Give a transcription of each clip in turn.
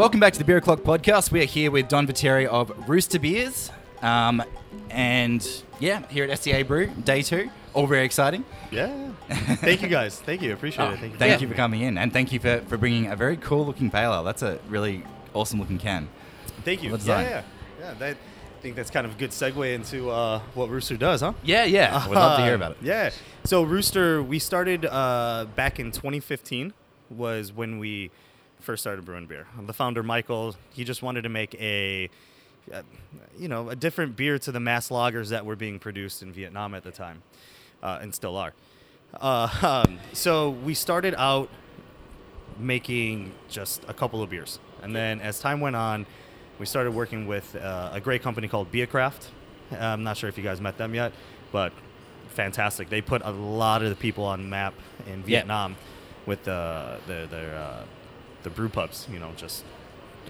Welcome back to the Beer O'Clock podcast. We are here with Don Viteri of Rooster Beers. Um, and yeah, here at SEA Brew, day two. All very exciting. Yeah. Thank you guys. Thank you. Appreciate Oh, it. Thank you. thank for you for coming in. And thank you for, for bringing a very cool looking pale ale. That's a really awesome looking can. Thank you. Well Yeah, yeah. Yeah. That, I think that's kind of a good segue into uh, what Rooster does, huh? Yeah, yeah. We'd love to hear about it. Yeah. So Rooster, we started uh, back in 2015 was when we first started brewing beer. The founder Michael, he just wanted to make a, uh, you know, a different beer to the mass lagers that were being produced in Vietnam at the time, uh, and still are. Uh, um, so we started out making just a couple of beers, and then as time went on, we started working with uh, a great company called Beercraft. I'm not sure if you guys met them yet, but fantastic. They put a lot of the people on map in Vietnam with the the their uh, the brew pubs. You know, just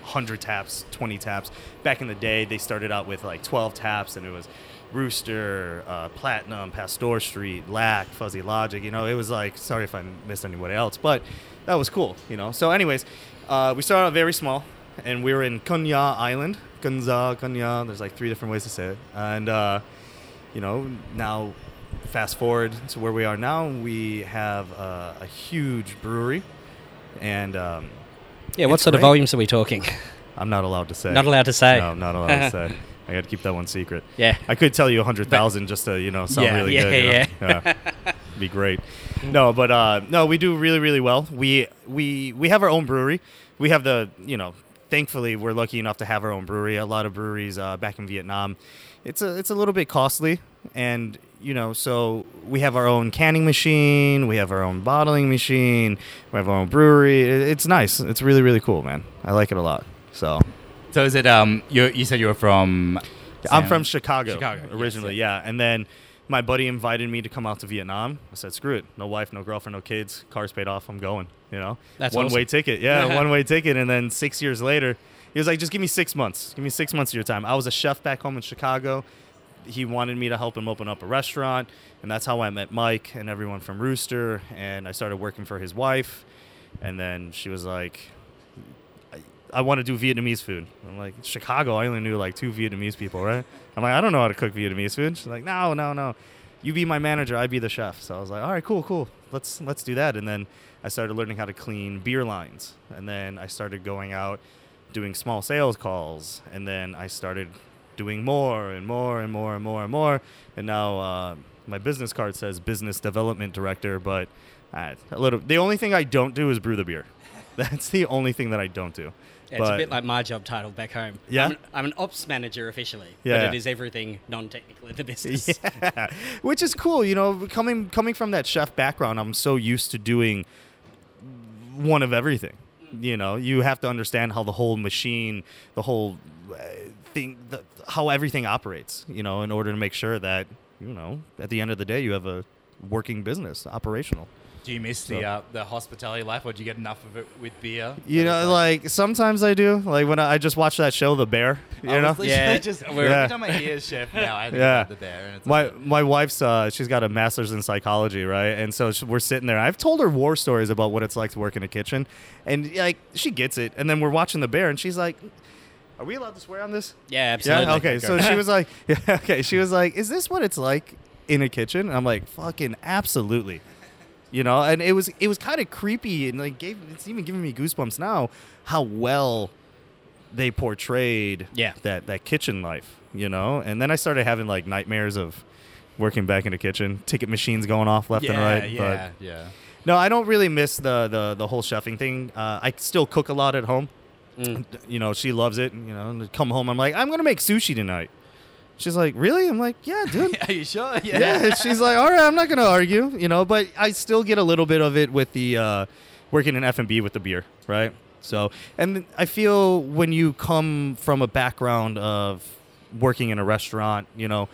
100 taps, 20 taps. Back in the day, they started out with like 12 taps, and it was Rooster, uh, Platinum, Pasteur Street, Lac, Fuzzy Logic. You know, it was like, sorry if I missed anybody else, but that was cool, you know. So, anyways, uh, we started out very small, and we were in Kunya Island. Kunza, Kunya, there's like three different ways to say it. And, uh, you know, now fast forward to where we are now, we have uh, a huge brewery, and um, Yeah, what It's sort of volumes are we talking? I'm not allowed to say. Not allowed to say. No, I'm not allowed to say. I got to keep that one secret. Yeah. I could tell you a hundred thousand just to you know sound Yeah. really Yeah, good. you know? yeah. yeah. Be great. No, but uh, no, we do really really well. We we we have our own brewery. We have the you know thankfully we're lucky enough to have our own brewery. A lot of breweries uh, back in Vietnam, it's a it's a little bit costly, and you know so we have our own canning machine. We have our own bottling machine. We have our own brewery. It's nice. It's really really cool, man. I like it a lot. So. So is it, um, you, you said you were from. I'm from Chicago, Chicago, yes, originally, yeah. And then my buddy invited me to come out to Vietnam. I said, "Screw it, no wife, no girlfriend, no kids, car's paid off. I'm going." You know, That's one way awesome. ticket. Yeah, one way ticket. And then six years later, he was like, "Just give me six months. Give me six months of your time." I was a chef back home in Chicago. He wanted me to help him open up a restaurant, and that's how I met Mike and everyone from Rooster. And I started working for his wife, and then she was like, I want to do Vietnamese food. I'm like, Chicago, I only knew like two Vietnamese people, right? I'm like, I don't know how to cook Vietnamese food. She's like, no, no, no. You be my manager, I be the chef. So I was like, all right, cool, cool. Let's let's do that. And then I started learning how to clean beer lines. And then I started going out doing small sales calls. And then I started doing more and more and more and more and more. And now uh, my business card says business development director, but uh, a little. The only thing I don't do is brew the beer. That's the only thing that I don't do. Yeah, it's a bit like my job title back home. Yeah? I'm an, I'm an ops manager officially, Yeah. but it is everything non-technical in the business. yeah, which is cool. You know, coming coming from that chef background, I'm so used to doing one of everything. You know, you have to understand how the whole machine, the whole uh, thing, the, how everything operates. You know, in order to make sure that you know, at the end of the day, you have a working business, operational. Do you miss the uh, the hospitality life, or do you get enough of it with beer? You know, like sometimes I do. Like when I, I just watched that show, The Bear. You I know, Yeah. just We're- every Yeah. time I hear chef now, I think Yeah. the bear. And it's my like, my wife's uh, she's got a master's in psychology, right? And so sh- we're sitting there. I've told her war stories about what it's like to work in a kitchen, and like she gets it. And then we're watching the bear, and she's like, "Are we allowed to swear on this?" Yeah, absolutely. Yeah. Okay. So she was like, yeah, "Okay." She was like, "Is this what it's like in a kitchen?" And I'm like, "Fucking absolutely." You know, and it was it was kind of creepy and like gave it's even giving me goosebumps now how well they portrayed Yeah. that that kitchen life, you know. And then I started having like nightmares of working back in the kitchen, ticket machines going off left yeah, and right. yeah, yeah. No, I don't really miss the the the whole chefing thing. Uh, I still cook a lot at home. Mm. You know, she loves it. And, You know, and come home, I'm like, I'm gonna make sushi tonight. She's like, really? I'm like, yeah, dude. Are you sure? Yeah. yeah. She's like, all right, I'm not gonna argue. You know, but I still get a little bit of it with the uh, working in F and B with the beer, right? So, and I feel when you come from a background of working in a restaurant, you know,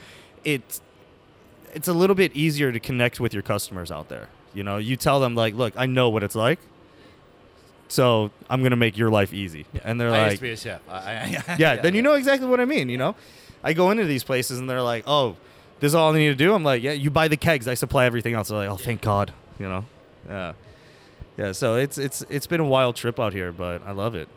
it's it's a little bit easier to connect with your customers out there. You know, you tell them like, look, I know what it's like. So I'm gonna make your life easy, and they're I used like, to be a chef. I, I, yeah, then you know exactly what I mean. You know, I go into these places and they're like, "Oh, this is all I need to do." I'm like, "Yeah, you buy the kegs, I supply everything else." They're like, "Oh, thank God," you know. Yeah, yeah. So it's it's it's been a wild trip out here, but I love it.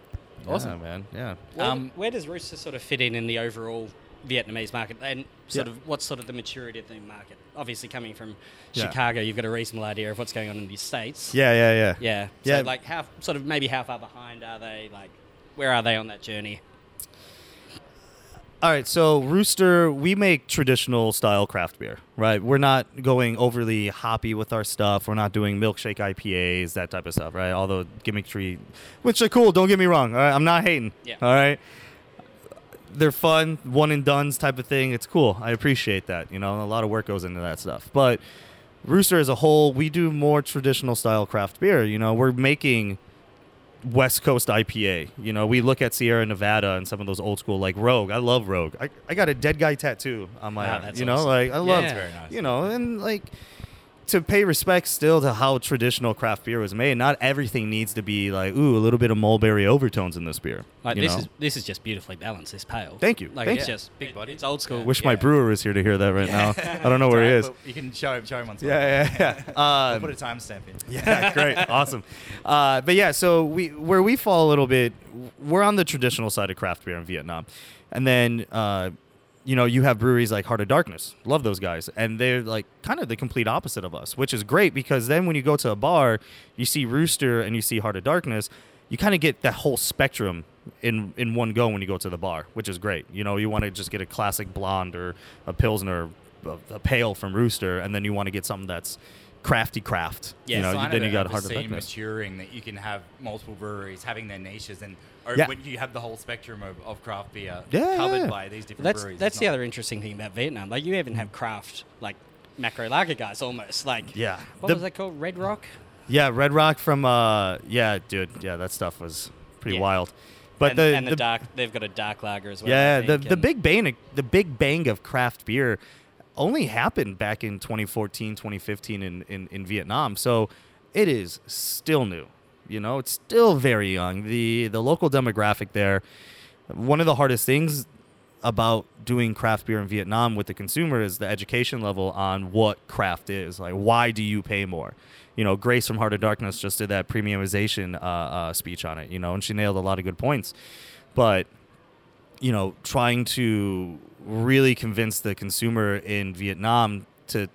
Awesome. Yeah, man. Yeah. Where, Um, where does Rooster sort of fit in in the overall Vietnamese market, and sort Yeah. of what's sort of the maturity of the market? Obviously, coming from Yeah. Chicago, you've got a reasonable idea of what's going on in the states. Yeah, yeah, yeah. Yeah. Yeah. So, like, how sort of maybe how far behind are they? Like, where are they on that journey? All right, so Rooster, we make traditional style craft beer, right? We're not going overly hoppy with our stuff. We're not doing milkshake IPAs, that type of stuff, right? Although gimmickry, which are cool. Don't get me wrong. All right, I'm not hating. Yeah. All right. They're fun, one and done's type of thing. It's cool. I appreciate that. You know, a lot of work goes into that stuff. But Rooster as a whole, we do more traditional style craft beer. You know, we're making West Coast IPA. You know, we look at Sierra Nevada and some of those old school like Rogue. I love Rogue. I, I got a dead guy tattoo on my Wow, You know, awesome. like I love Yeah. Nice. you know, and like to pay respect still to how traditional craft beer was made. Not everything needs to be like, ooh, a little bit of mulberry overtones in this beer. Like, you this know? is this is just beautifully balanced. This pale. Thank you. Like, Thank it's you. just Big body. It's old school. Wish my brewer was here to hear that right now. I don't know where he is. You can show him, show him once. Yeah, yeah, yeah. We'll Um, put a timestamp in. Yeah, great, awesome. Uh, but yeah, so we where we fall a little bit, we're on the traditional side of craft beer in Vietnam, and then uh, you know you have breweries like Heart of Darkness, love those guys, and they're like kind of the complete opposite of us, which is great because then when you go to a bar, you see Rooster and you see Heart of Darkness, you kind of get that whole spectrum in in one go when you go to the bar, which is great. You know, you want to just get a classic blonde or a pilsner, a, a pale from Rooster, and then you want to get something that's crafty craft. Yeah, you know, Sign then you got of Heart the of scene Darkness. maturing that you can have multiple breweries having their niches and or Yeah. when you have the whole spectrum of, of craft beer Yeah, covered yeah. by these different That's breweries. that's It's the other interesting thing about Vietnam. Like, you even have craft like macro lager guys almost. Like, Yeah. What The- was that called? Red Rock. Yeah, Red Rock from uh yeah, dude. Yeah, that stuff was pretty Yeah. wild. But and, the, and the, the dark, they've got a dark lager as well. Yeah, the think, the and- big bang the big bang of craft beer only happened back in 2014, 2015 in, in, in Vietnam. So it is still new. You know, it's still very young. The the local demographic there, one of the hardest things about doing craft beer in Vietnam with the consumer is the education level on what craft is. Like, why do you pay more? You know, Grace from Heart of Darkness just did that premiumization uh, uh, speech on it, you know, and she nailed a lot of good points. But, you know, trying to really convince the consumer in Vietnam to,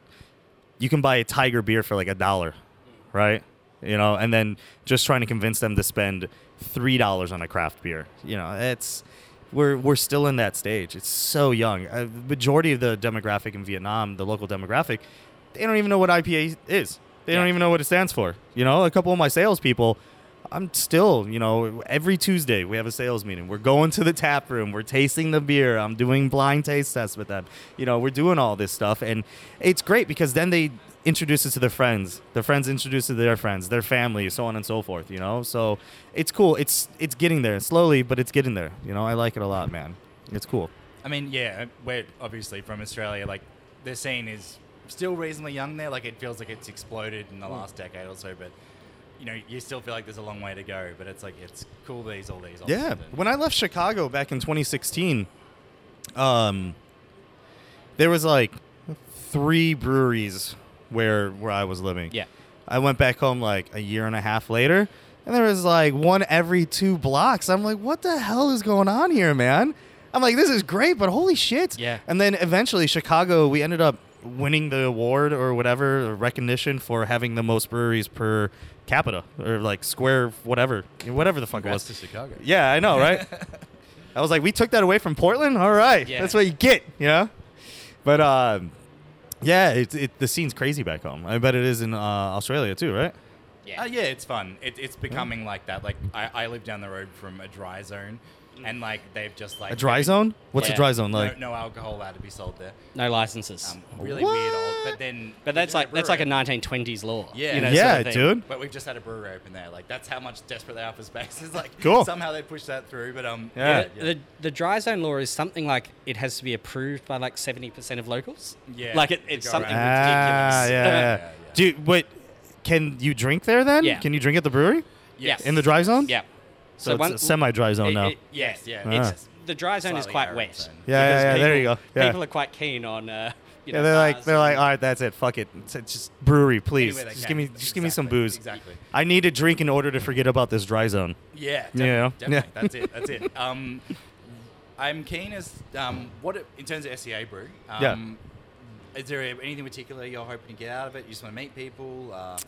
you can buy a Tiger beer for like a dollar, right? You know, and then just trying to convince them to spend three dollars on a craft beer. You know, it's we're we're still in that stage. It's so young. A majority of the demographic in Vietnam, the local demographic, they don't even know what IPA is. They don't even know what it stands for. You know, a couple of my salespeople, I'm still, you know, every Tuesday we have a sales meeting. We're going to the tap room. We're tasting the beer. I'm doing blind taste tests with them. You know, we're doing all this stuff, and it's great because then they introduce it to their friends. Their friends introduce it to their friends, their family, so on and so forth. You know, so it's cool. It's it's getting there slowly, but it's getting there. You know, I like it a lot, man. It's cool. I mean, yeah, we're obviously from Australia. Like, the scene is still reasonably young there. Like, it feels like it's exploded in the hmm. last decade or so. But you know, you still feel like there's a long way to go. But it's like it's cool. These all these. Yeah. and- When I left Chicago back in 2016, um, there was like three breweries where where I was living. Yeah. I went back home like a year and a half later, and there was like one every two blocks. I'm like, what the hell is going on here, man? I'm like, this is great, but holy shit. Yeah. And then eventually, Chicago, we ended up winning the award or whatever or recognition for having the most breweries per capita or like square whatever whatever the fuck it Congrats was. to Chicago. Yeah, I know, right? I was like, we took that away from Portland. All right, Yeah. that's what you get, you know. But um, yeah, it, it the scene's crazy back home. I bet it is in uh, Australia too, right? Yeah. Uh, yeah, it's fun. It, it's becoming like that. Like I, I live down the road from a dry zone, and like they've just like A dry zone? What's Yeah. a dry zone No, like? no alcohol allowed to be sold there. no licenses. Um, really What? weird. Old, but then but that's like that's like a brewery. 1920s law. Yeah. You know, yeah, sort of thing. dude. But we've just had a brewery open there. Like that's how much desperate they are for space. It's like Cool. somehow they pushed that through. But um, Yeah. yeah, The, the dry zone law is something like it has to be approved by like 70% of locals. Yeah, Like it, to it's go something around. Ah, ridiculous. yeah, yeah. Yeah, yeah. Do you, wait, can you drink there then? Yeah. Can you drink at the brewery yes. In the dry zone? yeah. So, it's a semi-dry zone it- now. it- Yes, yeah. Ah. It's, the dry zone is quite wet. zone. Yeah, yeah, because yeah, there you go. Yeah. People are quite keen on uh, you Yeah, they're like they're like, all right, that's it. Fuck it. It's, it's just brewery, please. Just can. give me just give me some booze. Exactly. I need a drink in order to forget about this dry zone. Yeah, Yeah, definitely, yeah. That's it. That's it. Um, I'm keen as um, what it- in terms of SEA brew. Um, Yeah. Is there anything particular you're hoping to get out of it? You just want to meet people? Uh,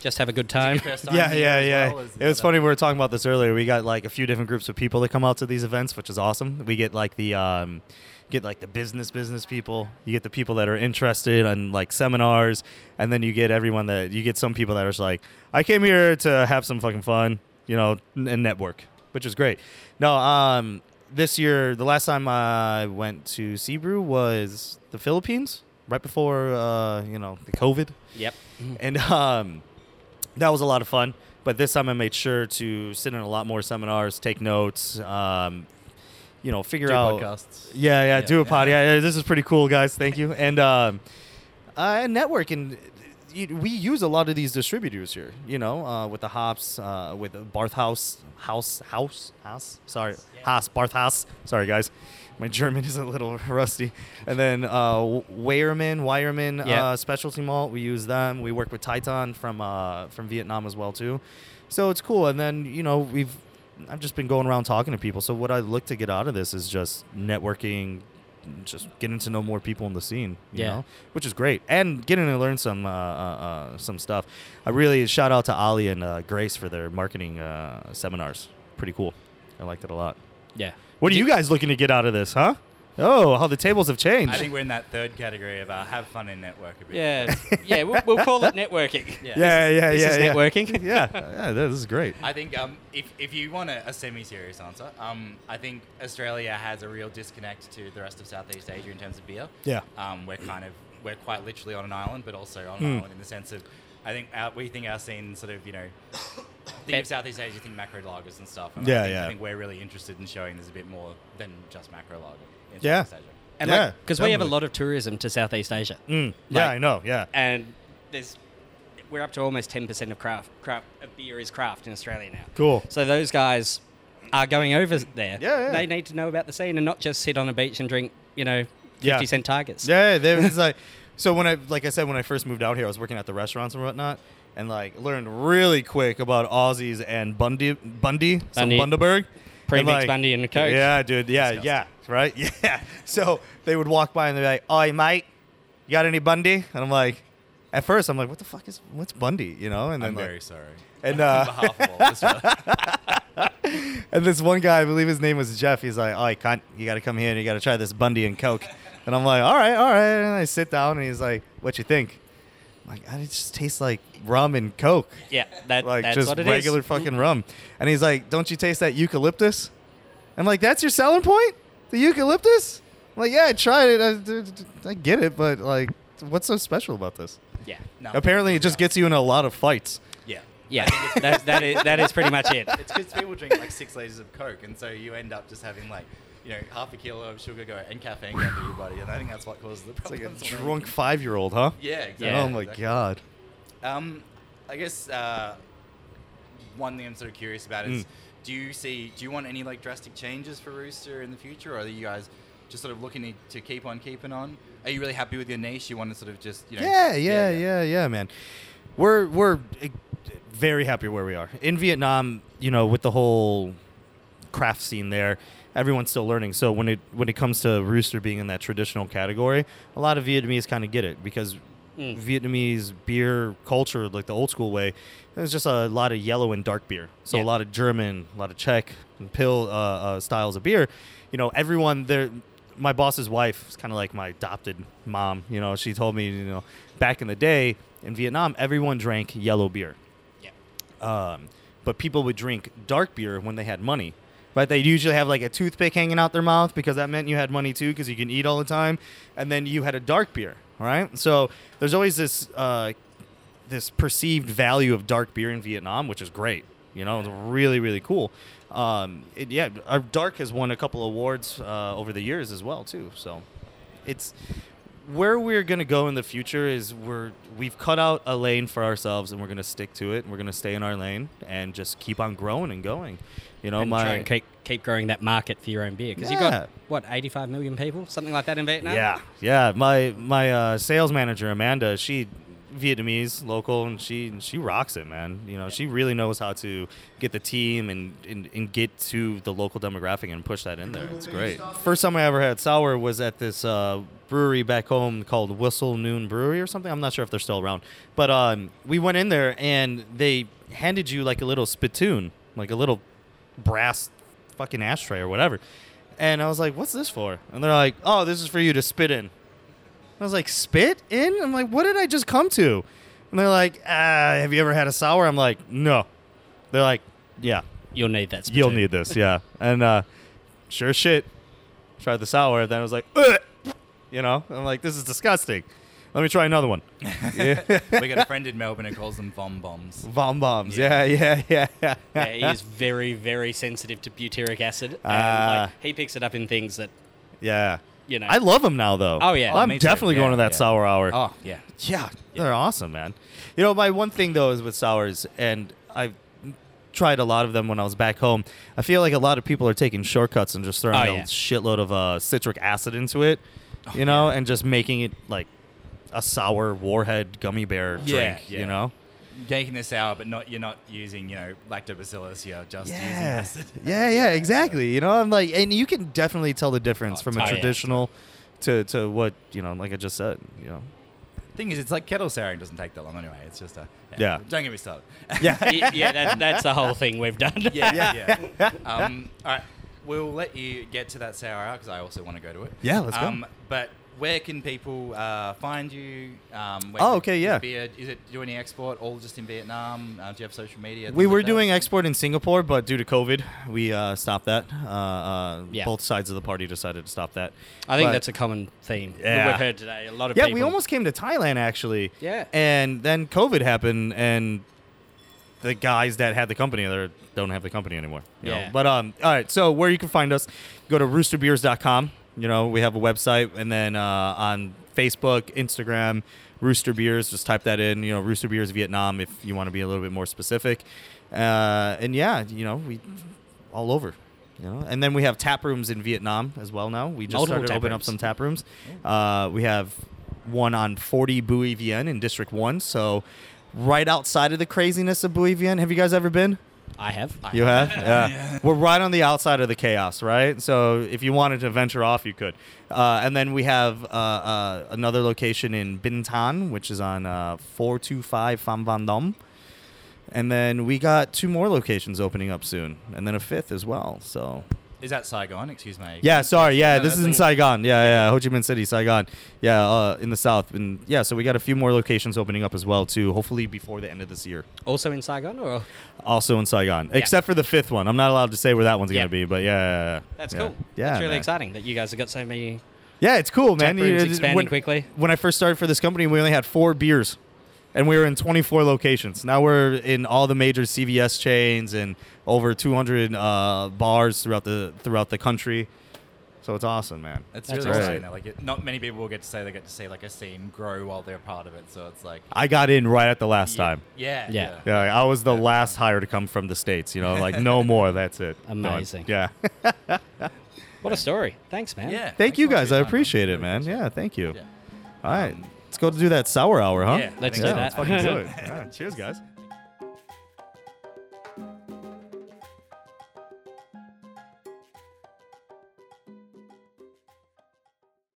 just have a good is it your time. Yeah, yeah, yeah. well? It was funny. We were talking about this earlier. We got like a few different groups of people that come out to these events, which is awesome. We get like the um, get like the business business people. You get the people that are interested in like seminars, and then you get everyone that you get some people that are just like, I came here to have some fucking fun, you know, and network, which is great. No, um, this year the last time I went to Seabrew was the Philippines, right before uh, you know the COVID Yep. and um, that was a lot of fun. But this time I made sure to sit in a lot more seminars, take notes, um, you know, figure Do out. podcasts. Yeah, yeah, Yeah. do a pod. Yeah, yeah, this is pretty cool, guys. Thank you. And um, uh, and network and. We use a lot of these distributors here, you know, uh, with the hops, uh, with the Barth House, House, House, House. Sorry, Haas, Barth House. Sorry, guys, my German is a little rusty. And then uh, Weyermann, Weyermann Yeah. uh, specialty malt. We use them. We work with Titan from uh, from Vietnam as well too. So it's cool. And then you know we've I've just been going around talking to people. So what I look to get out of this is just networking, just getting to know more people in the scene. You Yeah. know, which is great, and getting to learn some uh, uh, uh, some stuff. I really shout out to Ali and uh, Grace for their marketing uh, seminars. Pretty cool. I liked it a lot. Yeah. What are you guys looking to get out of this, huh? Oh, how the tables have changed. I think we're in that third category of uh, have fun and network a bit. Yeah. yeah. We'll, we'll call it networking. Yeah. yeah, yeah, This yeah, is yeah. networking. yeah, yeah, this is great. I think um, if, if you want a, a semi-serious answer, um, I think Australia has a real disconnect to the rest of Southeast Asia in terms of beer. Yeah. Um, we're kind of we're quite literally on an island, but also on an island in the sense of I think our, we think our scene sort of you know think of Southeast Asia, you think macro lagers and stuff. And Yeah, I think, yeah. I think we're really interested in showing there's a bit more than just macro lager in Yeah. Southeast Asia. And Yeah, because we have a lot of tourism to Southeast Asia, Mm, yeah, I know. Yeah. and there's we're up to almost ten percent of craft craft of beer is craft in Australia now. Cool. So those guys are going over there. Yeah, yeah. They need to know about the scene and not just sit on a beach and drink, you know, fifty Yeah. cent targets. Yeah, there was like, so when I, like I said, when I first moved out here, I was working at the restaurants and whatnot, and like learned really quick about Aussies and Bundy, Bundy, some Bundy. Bundaberg. Pre-mixed And, like, Bundy and Coke. Yeah, dude. Yeah, Disgusting. yeah, right. Yeah. So they would walk by and they'd be like, "Oi, mate, you got any Bundy?" And I'm like, at first, I'm like, "What the fuck is what's Bundy?" You know? And then I'm like, very sorry. and, uh, behalf of all of Australia. And this one guy, I believe his name was Jeff. He's like, "Oh, you can't. You got to come here and you got to try this Bundy and Coke." And I'm like, "All right, all right." And I sit down and he's like, "What you think?" I'm like, "It just tastes like rum and Coke, Yeah, that, like that's just what it is. regular fucking rum." And he's like, "Don't you taste that eucalyptus?" I'm like, "That's your selling point, the eucalyptus?" I'm like, "Yeah, I tried it. I, I get it, but like, what's so special about this?" Yeah, No, Apparently, it just gets you in a lot of fights. Yeah. yeah, that, that is that is pretty much it. It's because people drink like six liters of Coke, and so you end up just having like, you know, half a kilo of sugar go and caffeine go into your body, and I think that's what causes the It's like a drunk five year old, huh? Yeah, exactly. Yeah. oh my exactly. god. Um, I guess uh, one thing I'm sort of curious about is, Mm. do you see, do you want any like drastic changes for Rooster in the future, or are you guys just sort of looking to, to keep on keeping on? Are you really happy with your niche? You want to sort of just, you know? yeah, yeah, yeah, yeah, man. We're we're eh, very happy where we are in Vietnam. You know, with the whole craft scene there, everyone's still learning. So when it when it comes to Rooster being in that traditional category, a lot of Vietnamese kind of get it because Mm. Vietnamese beer culture, like the old school way, there's just a lot of yellow and dark beer. So Yeah. a lot of German, a lot of Czech and pill uh, uh, styles of beer. You know, everyone there. My boss's wife is kind of like my adopted mom. You know, she told me, you know, back in the day in Vietnam, everyone drank yellow beer. Yeah. Um, but people would drink dark beer when they had money. Right? They usually have like a toothpick hanging out their mouth because that meant you had money too because you can eat all the time. And then you had a dark beer. All right. So there's always this uh, this perceived value of dark beer in Vietnam, which is great. You know, it's really really cool. Um, it, yeah, our dark has won a couple awards uh, over the years as well too. So it's where we're gonna go in the future is we're we've cut out a lane for ourselves and we're gonna stick to it. And we're gonna stay in our lane and just keep on growing and going. You know, and my try and keep, keep growing that market for your own beer because you've got what 85 million people, something like that in Vietnam. Yeah, yeah. My my uh, sales manager Amanda, she Vietnamese local, and she she rocks it, man. You know, she really knows how to get the team and, and and get to the local demographic and push that in there. It's great. First time I ever had sour was at this uh, brewery back home called Whistle Noon Brewery or something. I'm not sure if they're still around, but um, we went in there and they handed you like a little spittoon, like a little brass fucking ashtray or whatever. And I was like, "What's this for?" And they're like, "Oh, this is for you to spit in." I was like, "Spit in?" I'm like, "What did I just come to?" And they're like, ah, "Have you ever had a sour?" I'm like, "No." They're like, "Yeah, You'll need that. you'll spittoon. need this." Yeah, and uh, sure shit, tried the sour. Then I was like, Ugh! you know, I'm like, "This is disgusting." Let me try another one. yeah. we got a friend in Melbourne who calls them vom bombs. Vom bombs. Yeah, yeah, yeah. yeah. Yeah, he is very, very sensitive to butyric acid. And Ah. like, he picks it up in things that, yeah. You know. I love them now, though. Oh, yeah. I'm Me too. definitely going Yeah, to that yeah. sour hour. oh, yeah. Yeah, they're awesome, man. You know, my one thing though is with sours, and I've tried a lot of them when I was back home. I feel like a lot of people are taking shortcuts and just throwing Oh, a yeah. shitload of uh, citric acid into it, you know, and just making it like a sour warhead gummy bear Yeah, drink, yeah. you know. Making this sour, but not you're not using you know lactobacillus. You're just using Yeah, acid. yeah, yeah, exactly. You know, I'm like, and you can definitely tell the difference Oh, from a oh, yeah. traditional to to what you know, like I just said, you know. Thing is, it's like kettle souring doesn't take that long anyway. It's just a Yeah. Don't get me started. Yeah. Y- yeah, that, that's the whole thing we've done. yeah, yeah. Um, all right, we'll let you get to that sour hour because I also want to go to it. Yeah, let's go. um, But where can people uh, find you? Um, where Oh, okay, yeah. Beer, is it doing any export? All just in Vietnam? Uh, do you have social media? We were like doing export in Singapore, but due to COVID, we uh, stopped that. Uh, uh, Yeah. Both sides of the party decided to stop that. I think But- that's a common theme Yeah. we've heard today. A lot of yeah. people. We almost came to Thailand actually. Yeah. And then COVID happened, and the guys that had the company they don't have the company anymore. you know. Yeah. But um, all right. So where you can find us, go to roosterbeers.com. You know, we have a website, and then uh, on Facebook, Instagram, Rooster Beers. Just type that in. You know, Rooster Beers Vietnam if you want to be a little bit more specific. Uh, and yeah, you know, we all over. You know, and then we have tap rooms in Vietnam as well. Now we just Multiple started opening up some tap rooms. Uh, we have one on 40 Bui Vien in District One, so right outside of the craziness of Bui Vien. Have you guys ever been? I have. You have? Yeah. We're right on the outside of the chaos, right? So if you wanted to venture off, you could. Uh, and then we have uh, uh, another location in Binh Thanh, which is on uh, 425 Pham Van Dong. And then we got two more locations opening up soon, and then a fifth as well. So Is that Saigon? Excuse me. yeah, sorry. Yeah, No, this is in like- Saigon. Yeah, yeah, Ho Chi Minh City, Saigon. Yeah, uh, in the south. And yeah, so we got a few more locations opening up as well too. Hopefully before the end of this year. Also in Saigon, or Also in Saigon, except for the fifth one. I'm not allowed to say where that one's Yeah. gonna be, but yeah, yeah, yeah. that's yeah. cool. Yeah, that's really man. exciting that you guys have got so many. Yeah, it's cool, man. Tap rooms You- expanding when, quickly. When I first started for this company, we only had four beers, and we were in 24 locations. Now we're in all the major CVS chains and over 200 uh, bars throughout the throughout the country. So it's awesome, man. It's That's really awesome. exciting. though. Like, it, not many people will get to say they get to see like a scene grow while they're part of it. So it's like I got in right at the last yeah, time. Yeah, Yeah. Yeah, I was the last hire to come from the states. You know, like no more. That's it. Done. Amazing. Yeah. What a story! Thanks, man. Yeah. thank you guys. I your time, appreciate it, Really man. Yeah, thank you. Yeah. All right, let's go to do that sour hour, huh? Yeah, Let's do that. Let's fucking do it. All right, cheers, guys.